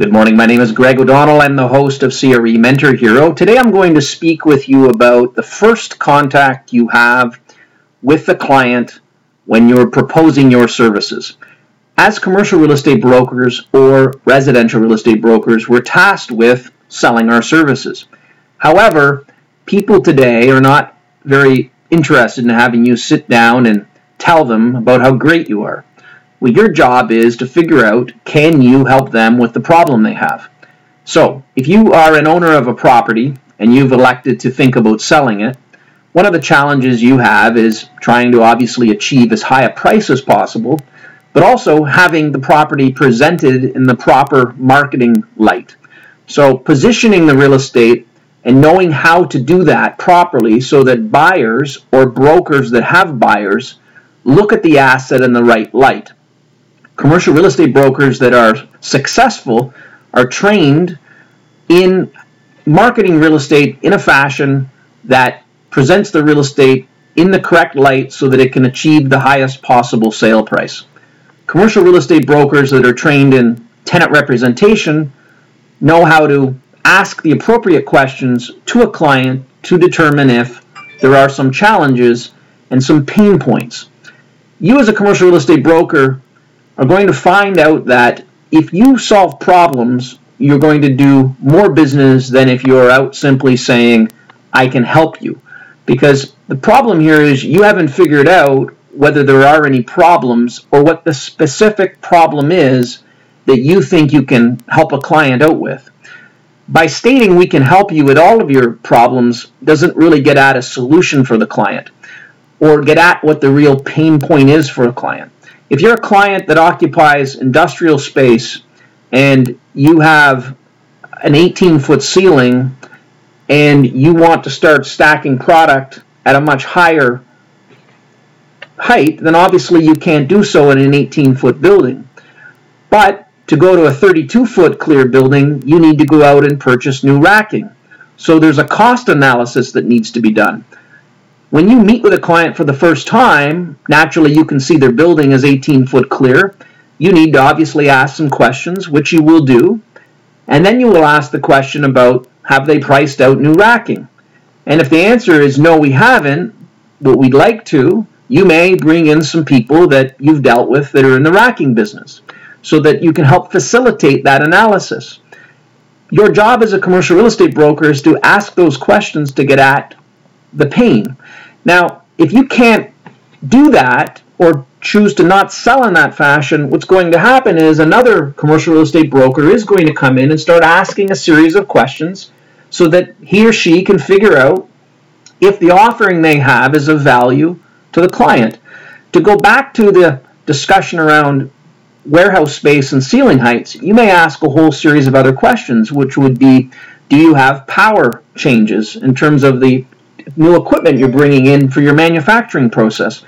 Good morning. My name is Greg O'Donnell. I'm the host of CRE Mentor Hero. Today I'm going to speak with you about the first contact you have with the client when you're proposing your services. As commercial real estate brokers or residential real estate brokers, we're tasked with selling our services. However, people today are not very interested in having you sit down and tell them about how great you are. Well, your job is to figure out can you help them with the problem they have. So, if you are an owner of a property and you've elected to think about selling it, one of the challenges you have is trying to obviously achieve as high a price as possible, but also having the property presented in the proper marketing light. So, positioning the real estate and knowing how to do that properly so that buyers or brokers that have buyers look at the asset in the right light commercial real estate brokers that are successful are trained in marketing real estate in a fashion that presents the real estate in the correct light so that it can achieve the highest possible sale price. Commercial real estate brokers that are trained in tenant representation know how to ask the appropriate questions to a client to determine if there are some challenges and some pain points. You, as a commercial real estate broker, are going to find out that if you solve problems, you're going to do more business than if you're out simply saying, I can help you. Because the problem here is you haven't figured out whether there are any problems or what the specific problem is that you think you can help a client out with. By stating we can help you with all of your problems doesn't really get at a solution for the client or get at what the real pain point is for a client. If you're a client that occupies industrial space and you have an 18 foot ceiling and you want to start stacking product at a much higher height, then obviously you can't do so in an 18 foot building. But to go to a 32 foot clear building, you need to go out and purchase new racking. So there's a cost analysis that needs to be done. When you meet with a client for the first time, naturally you can see their building is 18 foot clear. You need to obviously ask some questions, which you will do. And then you will ask the question about have they priced out new racking? And if the answer is no, we haven't, but we'd like to, you may bring in some people that you've dealt with that are in the racking business so that you can help facilitate that analysis. Your job as a commercial real estate broker is to ask those questions to get at the pain. Now, if you can't do that or choose to not sell in that fashion, what's going to happen is another commercial real estate broker is going to come in and start asking a series of questions so that he or she can figure out if the offering they have is of value to the client. To go back to the discussion around warehouse space and ceiling heights, you may ask a whole series of other questions, which would be do you have power changes in terms of the new equipment you're bringing in for your manufacturing process?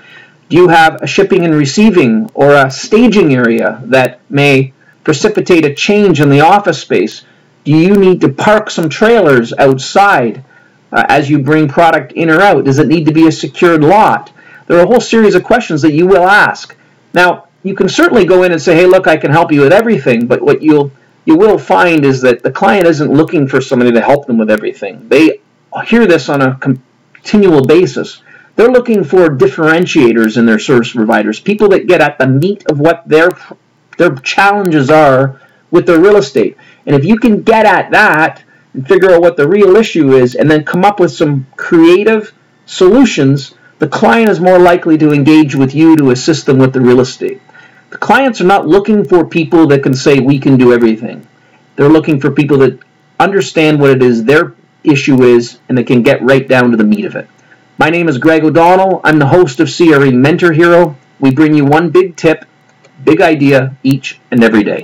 Do you have a shipping and receiving or a staging area that may precipitate a change in the office space? Do you need to park some trailers outside uh, as you bring product in or out? Does it need to be a secured lot? There are a whole series of questions that you will ask. Now, you can certainly go in and say, "Hey, look, I can help you with everything," but what you'll you will find is that the client isn't looking for somebody to help them with everything. They hear this on a continual basis. They're looking for differentiators in their service providers, people that get at the meat of what their their challenges are with their real estate. And if you can get at that and figure out what the real issue is and then come up with some creative solutions, the client is more likely to engage with you to assist them with the real estate. The clients are not looking for people that can say we can do everything. They're looking for people that understand what it is their issue is, and they can get right down to the meat of it. My name is Greg O'Donnell. I'm the host of CRE Mentor Hero. We bring you one big tip, big idea each and every day.